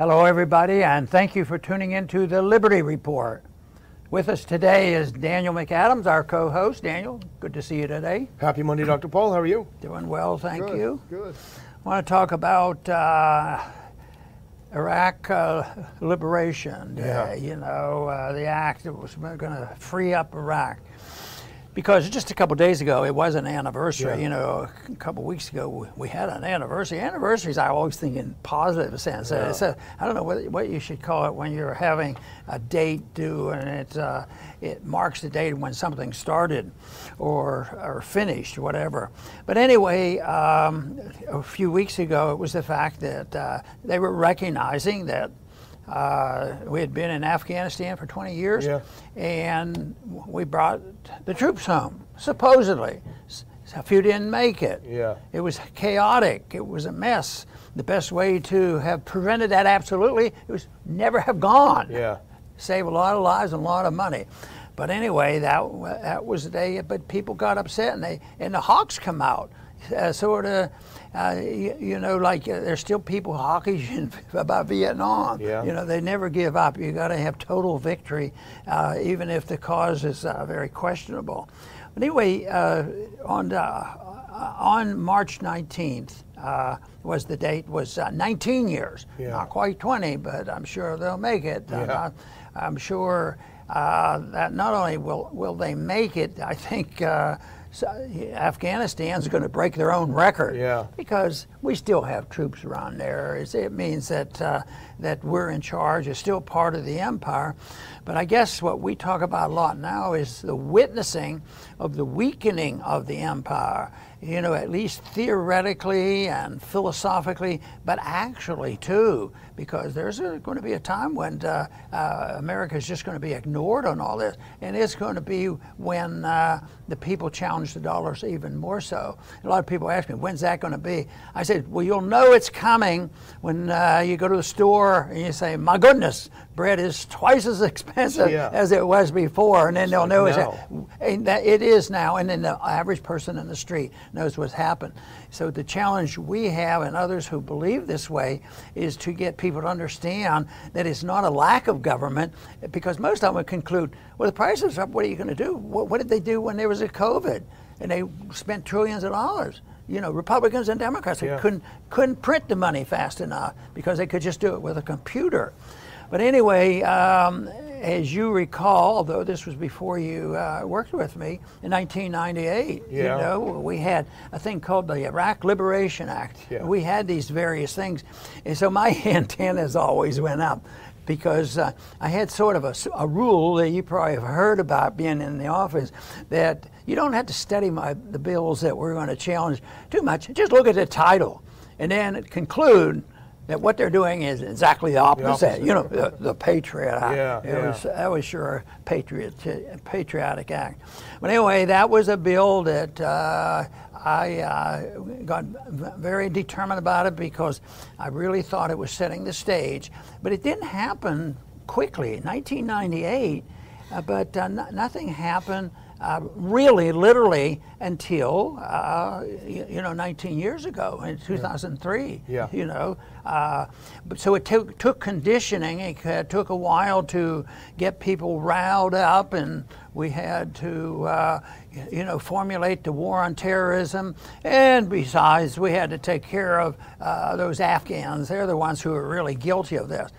Hello, everybody, and thank you for tuning in to the Liberty Report. With us today is Daniel McAdams, our co host. Daniel, good to see you today. Happy Monday, Dr. Paul. How are you? Doing well, thank good, you. Good. I want to talk about uh, Iraq uh, Liberation Day, Yeah. you know, uh, the act that was going to free up Iraq. Because just a couple days ago, it was an anniversary. Yeah. You know, a couple weeks ago, we, had an anniversary. Anniversaries, I always think in positive sense. Yeah. It's a, I don't know what, what you should call it when you're having a date due and it, uh, it marks the date when something started or, or finished, whatever. But anyway, um, a few weeks ago, it was the fact that uh, they were recognizing that uh, we had been in Afghanistan for 20 years, Yeah. and we brought the troops home, supposedly. S- A few didn't make it. Yeah. It was chaotic. It was a mess. The best way to have prevented that absolutely it was never have gone. Yeah. Save a lot of lives and a lot of money. But anyway, that that was the day. But people got upset, and they and the Hawks come out, uh, sort of. Uh, you, you know, like uh, there's still people hawkish in, about Vietnam. Yeah. You know, they never give up. You got to have total victory, uh, even if the cause is uh, very questionable. But anyway, uh, on uh, on March 19th uh, was the date was uh, 19 years, Yeah. not quite 20, but I'm sure they'll make it. Uh, Yeah. I'm sure uh, that not only will will they make it, I think. So Afghanistan's going to break their own record Yeah. because we still have troops around there. It means that uh, that we're in charge, It's still part of the empire. But I guess what we talk about a lot now is the witnessing of the weakening of the empire. You know, at least theoretically and philosophically, but actually too, because there's a, going to be a time when uh, uh, America is just going to be ignored on all this, and it's going to be when uh, the people challenge the dollars even more so. A lot of people ask me, when's that going to be? I said, well, you'll know it's coming when uh, you go to the store and you say, my goodness, bread is twice as expensive Yeah. as it was before, and then they'll like know it's that it is now, and then the average person in the street knows what's happened. So the challenge we have, and others who believe this way, is to get people to understand that it's not a lack of government, because most of them would conclude, well, the price is up. What are you going to do? What, what did they do when there was a COVID, and they spent trillions of dollars? You know, Republicans and Democrats Yeah. couldn't couldn't print the money fast enough because they could just do it with a computer. But anyway, um, as you recall, although this was before you uh, worked with me in 1998, you know, we had a thing called the Iraq Liberation Act. Yeah. We had these various things, and so my antennas always went up because uh, I had sort of a rule that you probably have heard about being in the office that you don't have to study my the bills that we're going to challenge too much. Just look at the title, and then conclude that what they're doing is exactly the opposite. opposite. You know, the, the Patriot Act. Yeah, it yeah. was that was sure a patriot patriotic act. But anyway, that was a bill that uh, I uh, got very determined about it because I really thought it was setting the stage. But it didn't happen quickly. 1998, uh, but uh, no- nothing happened. Uh, really, literally, until uh, you, you know, 19 years ago in 2003. Yeah. You know, uh, but so it took, took conditioning. It took a while to get people riled up, and we had to, uh, you know, formulate the war on terrorism. And besides, we had to take care of uh, those Afghans. They're the ones who are really guilty of this.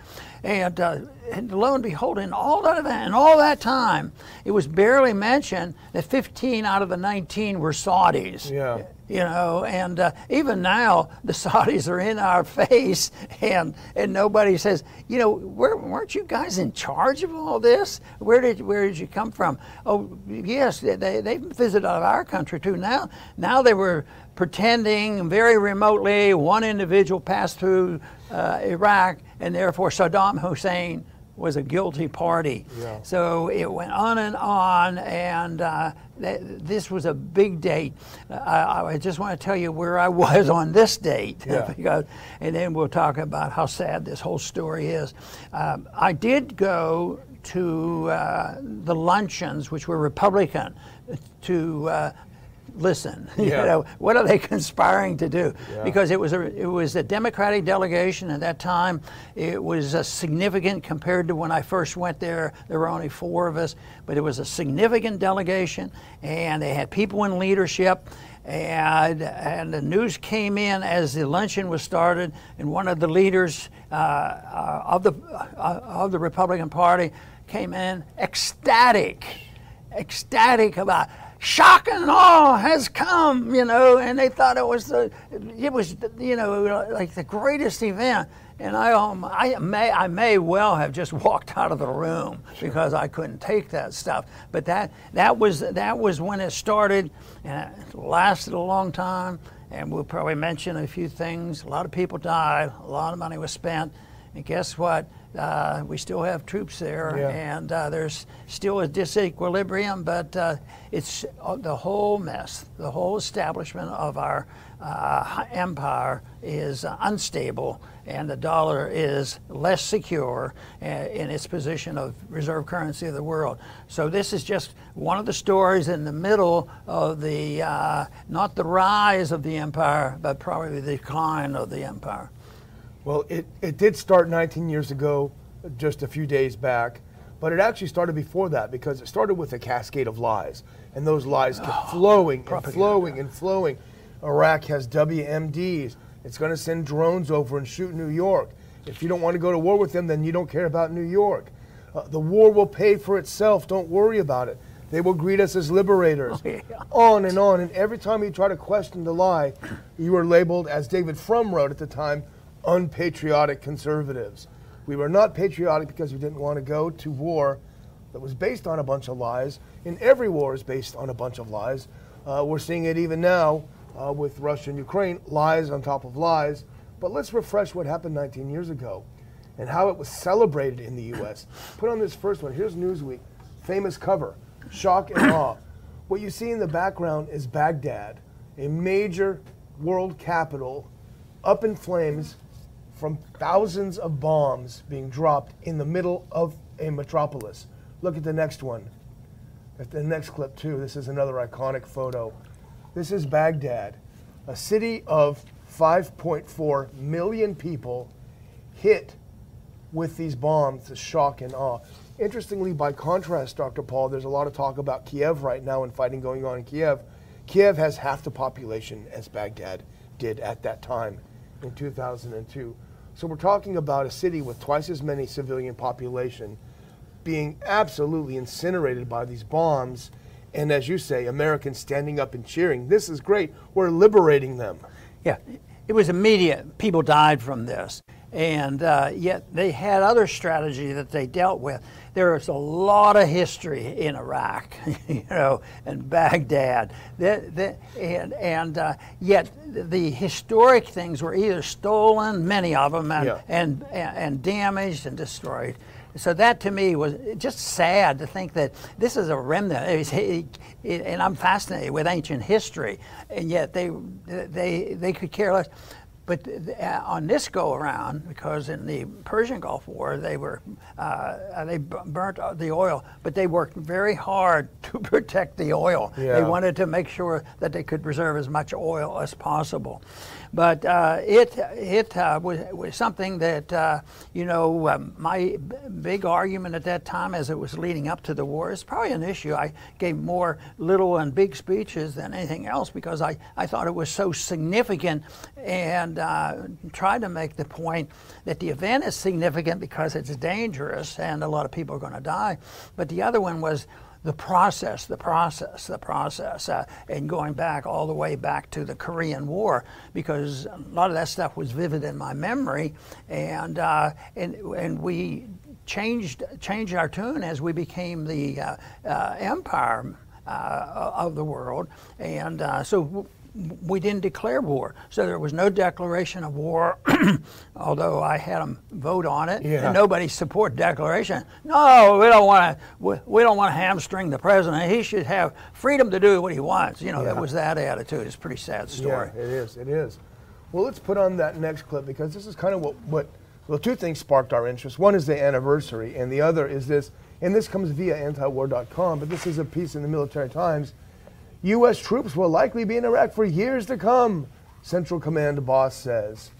And, uh, and lo and behold, in all that event, in all that time, it was barely mentioned that 15 out of the 19 were Saudis Yeah. You know and uh, even now the saudis are in our face and and nobody says you know where, weren't you guys in charge of all this? Where did where did you come from? Oh yes they, they visited our country too. Now now they were pretending very remotely one individual passed through uh, iraq and therefore saddam hussein was a guilty party. Yeah. So it went on and on, and uh, th- this was a big date. Uh, I, I just want to tell you where I was on this date, Yeah. because, and then we'll talk about how sad this whole story is. Um, I did go to uh, the luncheons, which were Republican, to uh, listen. Yeah. you know, what are they conspiring to do? Yeah. Because it was a it was a Democratic delegation at that time. It was a significant compared to when I first went there. There were only four of us, but it was a significant delegation, and they had people in leadership. And, and the news came in as the luncheon was started, and one of the leaders uh, uh, of the uh, of the Republican Party came in ecstatic, ecstatic about shock and awe has come, you know, and they thought it was the, it was, you know, like the greatest event. And I, um, I may, I may well have just walked out of the room because I couldn't take that stuff. But that, that was, that was when it started, and it lasted a long time. And we'll probably mention a few things. A lot of people died. A lot of money was spent. And guess what? Uh, we still have troops there, Yeah. and uh, there's still a disequilibrium, but uh, it's uh, the whole mess, the whole establishment of our uh, empire is uh, unstable, and the dollar is less secure uh, in its position of reserve currency of the world. So this is just one of the stories in the middle of the uh, not the rise of the empire, but probably the decline of the empire. Well, it, it did start 19 years ago, just a few days back, but it actually started before that because it started with a cascade of lies. And those lies kept flowing and flowing and flowing. Iraq has WMDs. It's going to send drones over and shoot New York. If you don't want to go to war with them, then you don't care about New York. Uh, the war will pay for itself. Don't worry about it. They will greet us as liberators. Oh, yeah. On and on. And every time you try to question the lie, you are labeled, as David Frum wrote at the time, unpatriotic conservatives. We were not patriotic because we didn't want to go to war that was based on a bunch of lies. And every war is based on a bunch of lies. Uh, we're seeing it even now uh, with Russia and Ukraine, lies on top of lies. But let's refresh what happened 19 years ago and how it was celebrated in the U.S. Put on this first one. Here's Newsweek, famous cover, shock and awe. What you see in the background is Baghdad, a major world capital, up in flames from thousands of bombs being dropped in the middle of a metropolis. Look at the next one. At the next clip, too. This is another iconic photo. This is Baghdad, a city of 5.4 million people hit with these bombs to shock and awe. Interestingly, by contrast, Dr. Paul, there's a lot of talk about Kiev right now and fighting going on in Kiev. Kiev has half the population as Baghdad did at that time in 2002. So we're talking about a city with twice as many civilian population being absolutely incinerated by these bombs. And as you say, Americans standing up and cheering. This is great. We're liberating them. Yeah, it was immediate. People died from this, and uh, yet they had other strategy that they dealt with. There is a lot of history in Iraq, you know, and Baghdad, that, that, and and uh, yet the historic things were either stolen, many of them, and Yeah. and, and and damaged and destroyed. So that to me was just sad to think that this is a remnant. It it- it- and I'm fascinated with ancient history, and yet they they they could care less. But uh, on this go around, because in the Persian Gulf War they were uh, they burnt the oil, but they worked very hard to protect the oil. They wanted to make sure that they could preserve as much oil as possible. But uh, it it uh, was, was something that uh, you know um, my big argument at that time, as it was leading up to the war, is probably an issue. I gave more little and big speeches than anything else because I, I thought it was so significant and uh, tried to make the point that the event is significant because it's dangerous and a lot of people are going to die. But the other one was the process, the process, the process, uh, and going back all the way back to the Korean War, because a lot of that stuff was vivid in my memory, and uh, and and we changed changed our tune as we became the uh, uh, empire uh, of the world, and uh, so. We didn't declare war, so there was no declaration of war. although I had them vote on it, Yeah. and nobody support declaration. No, we don't want to. We, we don't want to hamstring the president. He should have freedom to do what he wants. You know, that was that attitude. It's a pretty sad story. Yeah, it is. It is. Well, let's put on that next clip because this is kind of what, what well, two things sparked our interest. One is the anniversary, and the other is this, and this comes via antiwar.com, but this is a piece in the Military Times. U.S. troops will likely be in Iraq for years to come, Central Command boss says.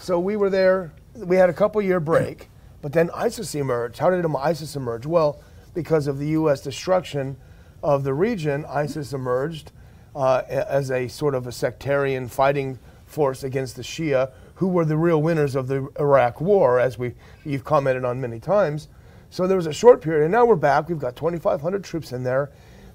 So we were there. We had a couple year break, but then ISIS emerged. How did ISIS emerge? Well, because of the U.S. destruction of the region, ISIS emerged uh, as a sort of a sectarian fighting force against the Shia, who were the real winners of the Iraq War, as we you've commented on many times. So there was a short period, and now we're back. We've got 2,500 troops in there.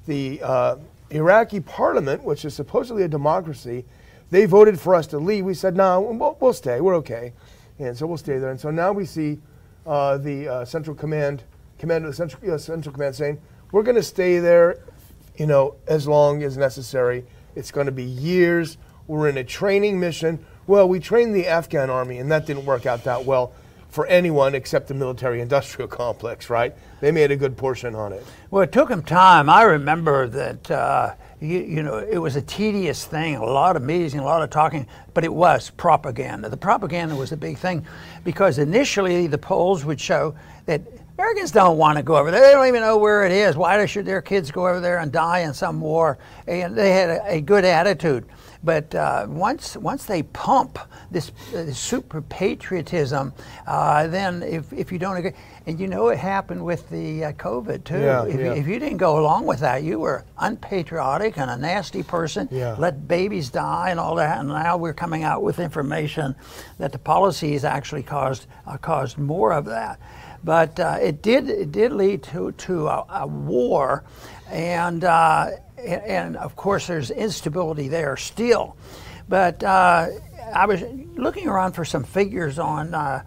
The uh, Iraqi parliament, which is supposedly a democracy, they voted for us to leave. We said, no, we'll, we'll stay. We're okay. And so we'll stay there. And so now we see uh, the uh, Central Command, commander of the Central, uh, Central Command saying, we're going to stay there, you know, as long as necessary. It's going to be years. We're in a training mission. Well, we trained the Afghan army, and that didn't work out that well for anyone except the military industrial complex, right? They made a good portion on it. Well, it took them time. I remember that, uh, you, you, know, it was a tedious thing, a lot of meetings, a lot of talking, but it was propaganda. The propaganda was a big thing because initially the polls would show that Americans don't want to go over there. They don't even know where it is. Why should their kids go over there and die in some war? And they had a, a good attitude. But uh, once once they pump this, uh, this super patriotism, uh, then if, if you don't agree, and you know it happened with the uh, COVID too. Yeah, if, yeah. if you didn't go along with that, you were unpatriotic and a nasty person. Yeah. Let babies die and all that. And now we're coming out with information that the policies actually caused uh, caused more of that. But uh, it did it did lead to to a, a war, and uh, and of course there's instability there still. But uh, I was looking around for some figures on uh,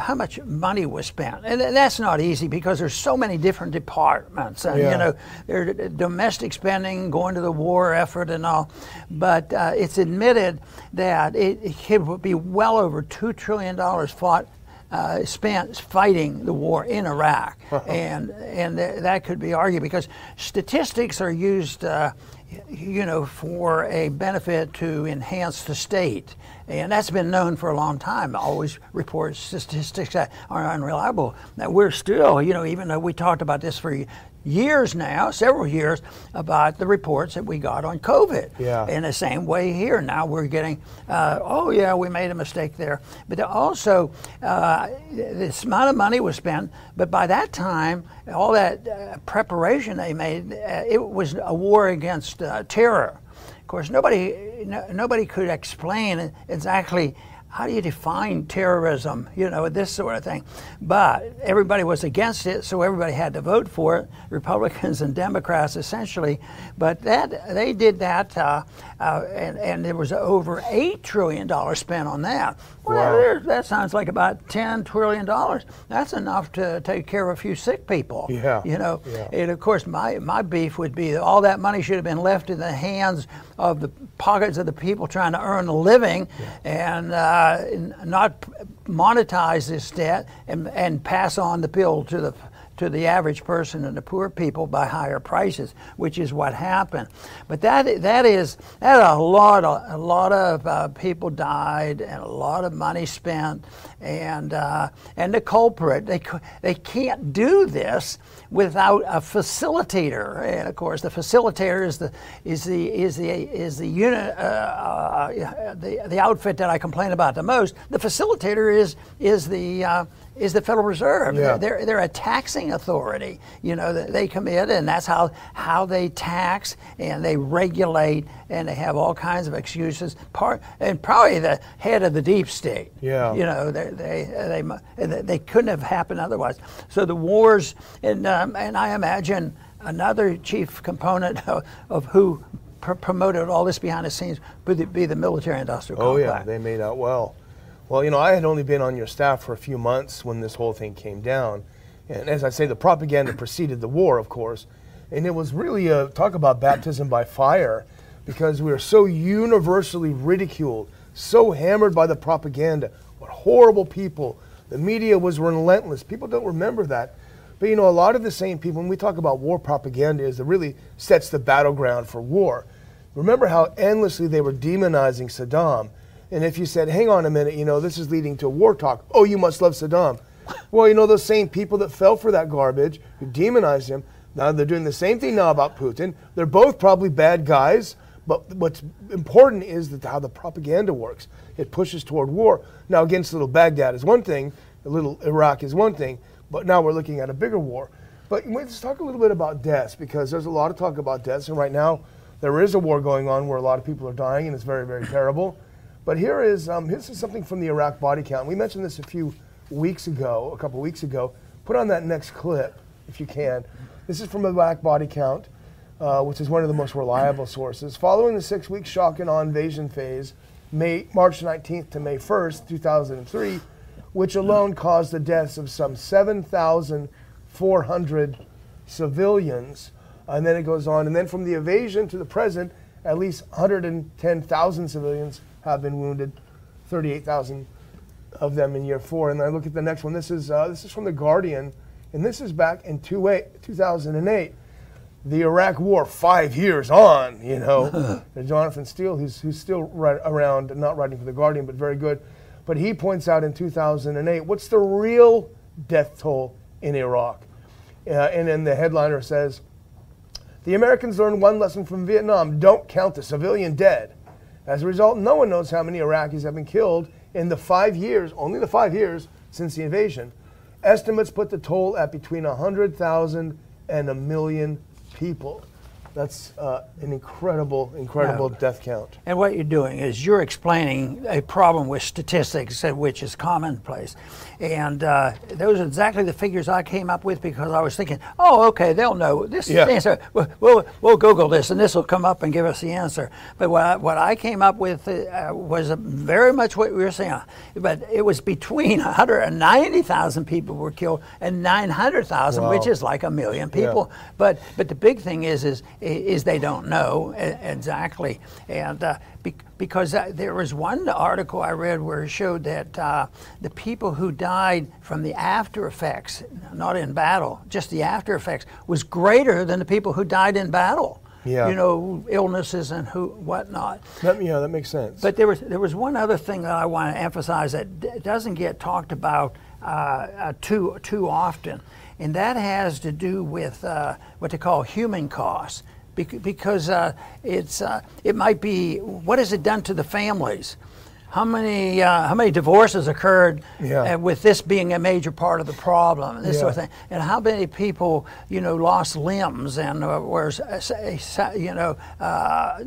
how much money was spent, and that's not easy because there's so many different departments, and Yeah. you know, there's domestic spending, going to the war effort, and all. But uh, it's admitted that it, it could be well over two trillion dollars fought. Uh, spent fighting the war in Iraq, and and th- that could be argued because statistics are used, uh, you know, for a benefit to enhance the state, and that's been known for a long time. Always report statistics that are unreliable. That we're still, you know, even though we talked about this for years now, several years, about the reports that we got on COVID. Yeah. In the same way here, now we're getting, uh, oh yeah, we made a mistake there. But also, uh, this amount of money was spent, but by that time, all that uh, preparation they made, uh, it was a war against uh, terror. Of course, nobody, no, nobody could explain exactly how do you define terrorism, you know, this sort of thing. But everybody was against it, so everybody had to vote for it, Republicans and Democrats essentially. But that they did that, uh, uh, and, and there was over $8 trillion spent on that. Well, Wow. that sounds like about $10 trillion. That's enough to take care of a few sick people. Yeah. You know, Yeah. and of course, my, my beef would be that all that money should have been left in the hands of the pockets of the people trying to earn a living and uh, not monetize this debt and, and pass on the bill to the to the average person and the poor people by higher prices, which is what happened. But that that is that a lot of a lot of uh, people died and a lot of money spent, and uh, and the culprit they they can't do this without a facilitator, and of course the facilitator is the is the is the is the unit uh, uh, the the outfit that I complain about the most. The facilitator is is the uh, is the Federal Reserve. Yeah. They're they're a taxing authority. You know, they- they come in and that's how how they tax and they regulate and they have all kinds of excuses. Part and probably the head of the deep state. Yeah. You know, they they they they, they couldn't have happened otherwise. So the wars and um, and I imagine another chief component of, of who pr- promoted all this behind the scenes would be the military industrial Oh complex. yeah, they made out well. Well, you know, I had only been on your staff for a few months when this whole thing came down, and as I say, the propaganda preceded the war, of course, and it was really a talk about baptism by fire, because we were so universally ridiculed, so hammered by the propaganda. What horrible people! The media was relentless. People don't remember that. But you know, a lot of the same people, when we talk about war propaganda, is it really sets the battleground for war. Remember how endlessly they were demonizing Saddam. And if you said, hang on a minute, you know, this is leading to war talk, oh, you must love Saddam. Well, you know, those same people that fell for that garbage, who demonized him, Now they're doing the same thing now about Putin. They're both probably bad guys, but what's important is that how the propaganda works. It pushes toward war. Now against little Baghdad is one thing, a little Iraq is one thing, but now we're looking at a bigger war. But let's talk a little bit about deaths because there's a lot of talk about deaths, and right now there is a war going on where a lot of people are dying, and it's very, very terrible. But here is um, this is something from the Iraq body count. We mentioned this a few weeks ago, a couple weeks ago. Put on that next clip if you can. This is from the Iraq body count, uh, which is one of the most reliable sources. Following the six-week shock and awe invasion phase, May, March 19th to May 1st, 2003, which alone caused the deaths of some 7,400 civilians. And then it goes on. And then from the invasion to the present, at least 110,000 civilians have been wounded, 38,000 of them in year four. And I look at the next one. This is uh, this is from the Guardian, and this is back in 2008. The Iraq War, five years on, you know. Jonathan Steele, who's, who's still right around, not writing for the Guardian, but very good. But he points out in 2008, what's the real death toll in Iraq? Uh, and then the headliner says, the Americans learned one lesson from Vietnam don't count the civilian dead. As a result, no one knows how many Iraqis have been killed in the five years, only the five years since the invasion. Estimates put the toll at between 100,000 and a million people. That's uh, an incredible, incredible Yeah. death count. And what you're doing is you're explaining a problem with statistics, which is commonplace. And uh, those are exactly the figures I came up with because I was thinking, oh, okay, they'll know this is the answer. We'll, we'll, we'll Google this and this will come up and give us the answer. But what I, what I came up with uh, was very much what we were saying. But it was between 190,000 people were killed and 900,000, Wow. which is like a million people. But but the big thing is is is they don't know exactly, and uh, because there was one article I read where it showed that uh, the people who died from the after effects, not in battle, just the after effects, was greater than the people who died in battle. Yeah. You know, illnesses and who whatnot. That, yeah, that makes sense. But there was there was one other thing that I want to emphasize that d- doesn't get talked about uh, uh, too too often, and that has to do with uh, what they call human costs, because uh, it's uh, it might be what has it done to the families. How many uh, how many divorces occurred Yeah. uh, with this being a major part of the problem, and this sort of thing, and how many people you know lost limbs and uh, were s- you know uh,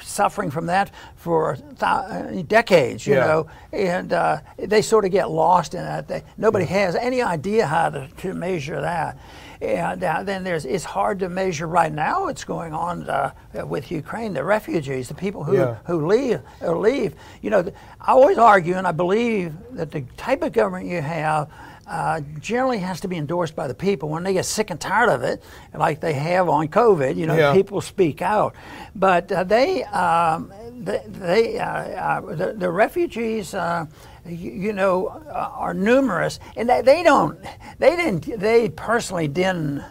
suffering from that for th- uh, decades, you Yeah. know, and uh, they sort of get lost in that. They, nobody has any idea how to, to measure that. And uh, then there's it's hard to measure right now. What's going on uh, with Ukraine? The refugees, the people who Yeah. who leave or leave. You know, I always argue, and I believe that the type of government you have. Uh, generally has to be endorsed by the people when they get sick and tired of it, like they have on COVID. You know, Yeah. people speak out, but uh, they, um, they, they uh, uh, the, the refugees, uh, you, know, uh, are numerous, and they, they don't, they didn't, they personally didn't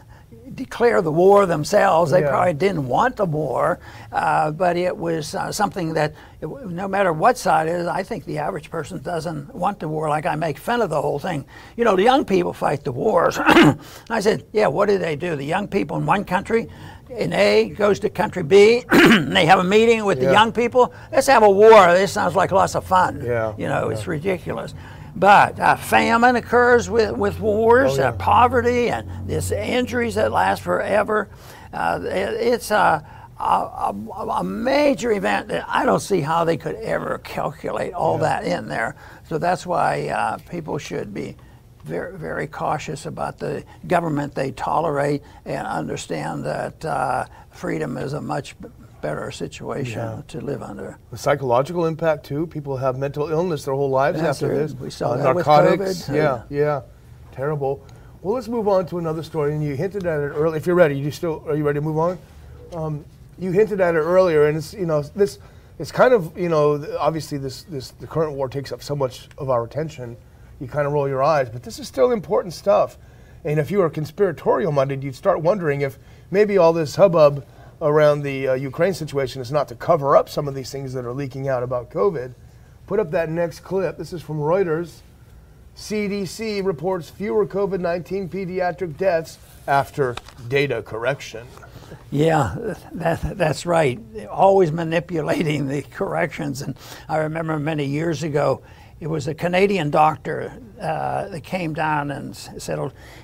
declare the war themselves. They Yeah. probably didn't want the war, uh, but it was uh, something that, it- no matter what side it is, I think the average person doesn't want the war. Like I make fun of the whole thing. You know, the young people fight the wars. I said, yeah, what do they do? The young people in one country. In A goes to country B, and they have a meeting with the young people. Let's have a war. This sounds like lots of fun. Yeah, You know, it's ridiculous. But uh, famine occurs with, with wars, Oh, yeah. uh, poverty, and this injuries that last forever. Uh, it- it's a, a, a, a major event that I don't see how they could ever calculate all that in there. So that's why uh, people should be very, very cautious about the government they tolerate and understand that uh, freedom is a much better situation Yeah. to live under. The psychological impact too. People have mental illness their whole lives That's after true. this. Uh, We saw that with. COVID. Yeah, yeah, terrible. Well, let's move on to another story. And you hinted at it earlier. If you're ready, you still are you ready to move on? Um, you hinted at it earlier, and it's you know this. It's kind of you know obviously this this the current war takes up so much of our attention. You kind of roll your eyes, but this is still important stuff. And if you were conspiratorial minded, you'd start wondering if maybe all this hubbub around the uh, Ukraine situation is not to cover up some of these things that are leaking out about COVID. Put up that next clip. This is from Reuters. CDC reports fewer COVID 19 pediatric deaths after data correction. Yeah, that, that's right. Always manipulating the corrections. And I remember many years ago, it was a Canadian doctor uh, that came down and said,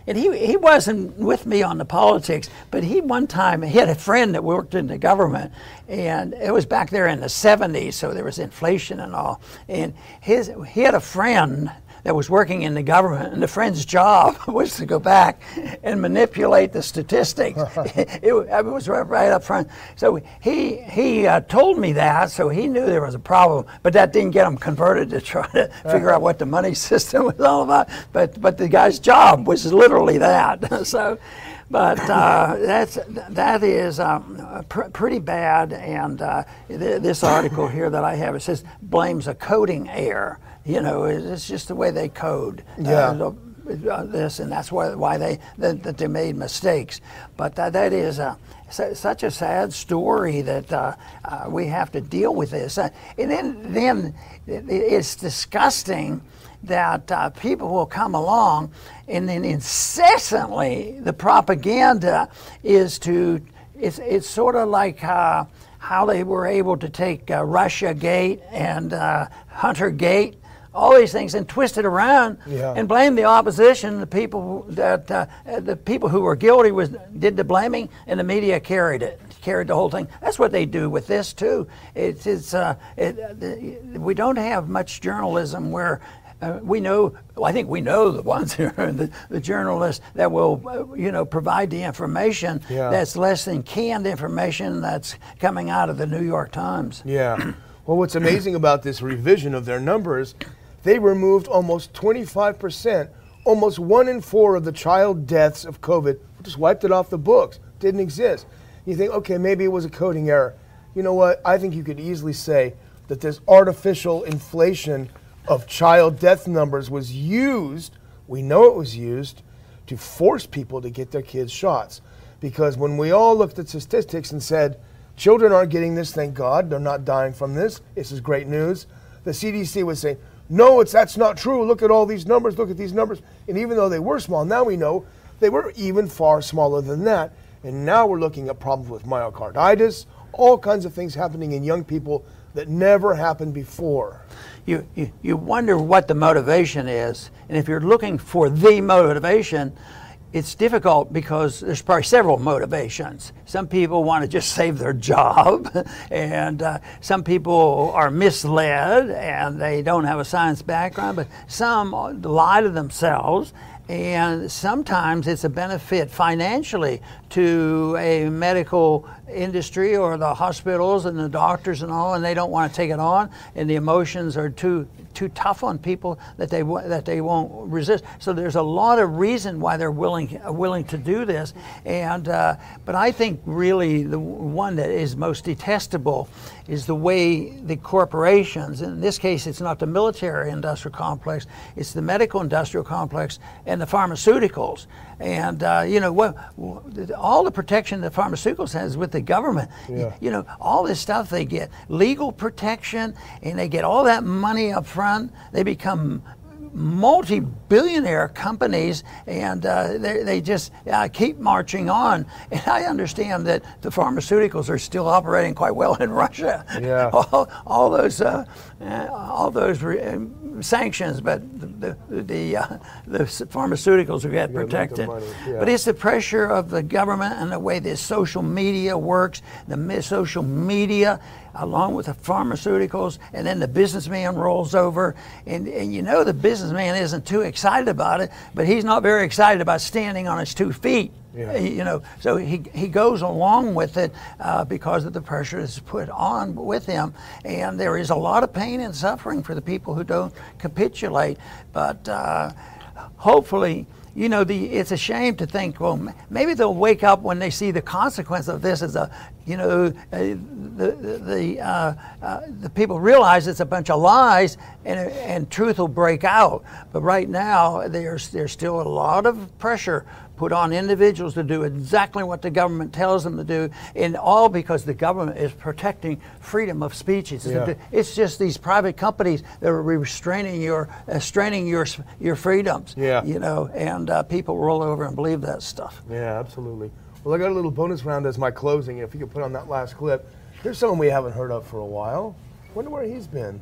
and he, he wasn't with me on the politics, but he one time, he had a friend that worked in the government, and it was back there in the 70s, so there was inflation and all. And his, he had a friend that was working in the government, and the friend's job was to go back and manipulate the statistics. it, it, was right, up front. So he he uh, told me that, so he knew there was a problem, but that didn't get him converted to try to figure out what the money system was all about. But but the guy's job was literally that. so. But uh, that's that is um, pr- pretty bad, and uh, th- this article here that I have it says blames a coding error. You know, it's just the way they code. Uh, yeah. Uh, this and that's why why they that, that they made mistakes. But that, that is a, such a sad story that uh, uh, we have to deal with this. Uh, and then then it's disgusting that uh, people will come along and then incessantly the propaganda is to it's it's sort of like uh, how they were able to take Russia Gate and Hunter Gate all these things and twist it around yeah. and blame the opposition, the people that uh, the people who were guilty was did the blaming, and the media carried it, carried the whole thing. That's what they do with this too. It's, it's uh, it, we don't have much journalism where. Uh, we know, well, I think we know the ones who are the, the journalists that will, uh, you know, provide the information yeah. that's less than canned information that's coming out of the New York Times. Yeah. Well, what's amazing about this revision of their numbers they removed almost 25%, almost one in four of the child deaths of COVID, just wiped it off the books, didn't exist. You think, okay, maybe it was a coding error. You know what? I think you could easily say that this artificial inflation of child death numbers was used, we know it was used, to force people to get their kids shots. Because when we all looked at statistics and said, children aren't getting this, thank God, they're not dying from this, this is great news, the CDC would say, no, it's that's not true. Look at all these numbers. Look at these numbers. And even though they were small, now we know they were even far smaller than that. And now we're looking at problems with myocarditis, all kinds of things happening in young people that never happened before. You, you, you wonder what the motivation is. And if you're looking for the motivation, it's difficult because there's probably several motivations. Some people want to just save their job, and uh, some people are misled and they don't have a science background, but some lie to themselves. And sometimes it's a benefit financially to a medical industry or the hospitals and the doctors and all, and they don't want to take it on, and the emotions are too too tough on people that they that they won't resist. So there's a lot of reason why they're willing willing to do this, and uh, but I think really the one that is most detestable is the way the corporations, in this case, it's not the military industrial complex, it's the medical industrial complex and the pharmaceuticals. And uh, you know what? All the protection the pharmaceuticals has with the government. Yeah. You know all this stuff they get legal protection, and they get all that money up front. They become multi-billionaire companies, and uh, they, they just uh, keep marching on. And I understand that the pharmaceuticals are still operating quite well in Russia. Yeah. all, all those, uh, uh all those re- um, sanctions, but the the, the, uh, the pharmaceuticals are get protected. Yeah. But it's the pressure of the government and the way this social media works. The social media along with the pharmaceuticals, and then the businessman rolls over, and, and you know the businessman isn't too excited about it, but he's not very excited about standing on his two feet. Yeah. You know, so he, he goes along with it uh, because of the pressure that's put on with him, and there is a lot of pain and suffering for the people who don't capitulate. But uh, hopefully, you know, the, it's a shame to think, well, maybe they'll wake up when they see the consequence of this as a you know, uh, the the uh, uh, the people realize it's a bunch of lies, and and truth will break out. But right now, there's there's still a lot of pressure put on individuals to do exactly what the government tells them to do, and all because the government is protecting freedom of speech. It's, Yeah. it's just these private companies that are restraining your uh, straining your your freedoms. Yeah. You know, and uh, people roll over and believe that stuff. Yeah, absolutely. Well, I got a little bonus round as my closing. If you could put on that last clip. Here's someone we haven't heard of for a while. Wonder where he's been.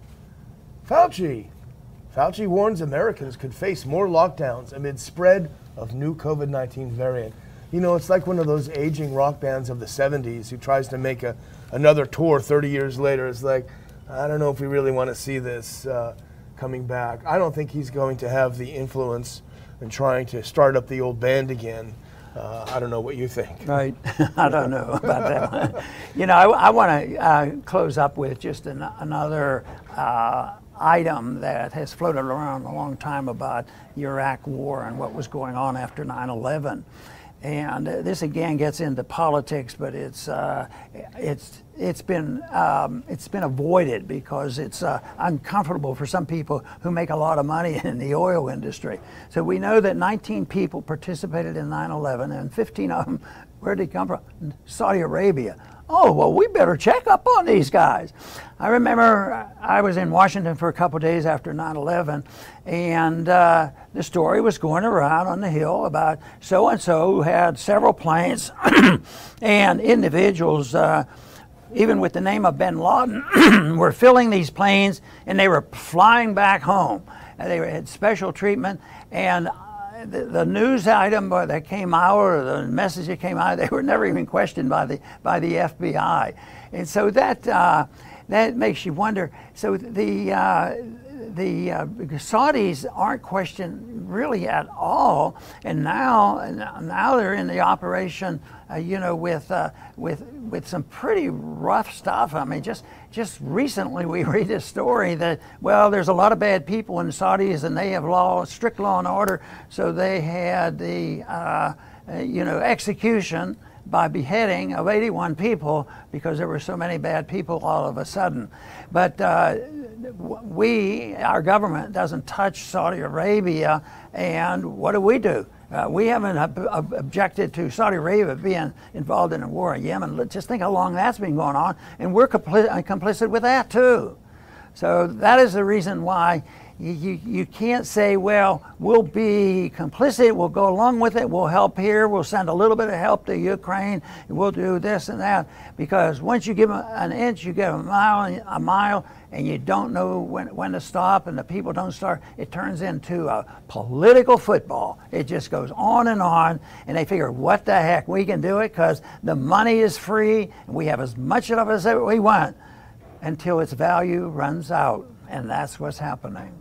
Fauci. Fauci warns Americans could face more lockdowns amid spread of new COVID 19 variant. You know, it's like one of those aging rock bands of the 70s who tries to make a, another tour 30 years later. It's like, I don't know if we really want to see this uh, coming back. I don't think he's going to have the influence in trying to start up the old band again. Uh, I don't know what you think. Right. I don't know about that. You know, I, I want to uh, close up with just an, another uh, item that has floated around a long time about Iraq War and what was going on after 9 11. And uh, this again gets into politics, but it's uh, it's it's been um, it's been avoided because it's uh, uncomfortable for some people who make a lot of money in the oil industry. So we know that 19 people participated in 9/11, and 15 of them where did they come from? Saudi Arabia. Oh well, we better check up on these guys. I remember I was in Washington for a couple days after 9/11, and uh, the story was going around on the Hill about so and so who had several planes and individuals. Uh, even with the name of bin Laden, were filling these planes and they were flying back home. And they had special treatment. And the, the news item that came out or the message that came out, they were never even questioned by the, by the FBI. And so that, uh, that makes you wonder. So the, uh, the uh, Saudis aren't questioned really at all, and now now they're in the operation, uh, you know, with uh, with with some pretty rough stuff. I mean, just just recently we read a story that well, there's a lot of bad people in the Saudis, and they have law, strict law and order, so they had the uh, uh, you know execution by beheading of 81 people because there were so many bad people all of a sudden. But uh, we, our government, doesn't touch Saudi Arabia, and what do we do? Uh, we haven't ob- ob- objected to Saudi Arabia being involved in a war in Yemen. Just think how long that's been going on, and we're compli- complicit with that too. So that is the reason why you, you, can't say, well, we'll be complicit, we'll go along with it, we'll help here, we'll send a little bit of help to Ukraine, we'll do this and that. Because once you give them an inch, you give a mile, a mile, and you don't know when, when to stop, and the people don't start, it turns into a political football. It just goes on and on, and they figure, what the heck, we can do it because the money is free, and we have as much of it as we want until its value runs out. And that's what's happening.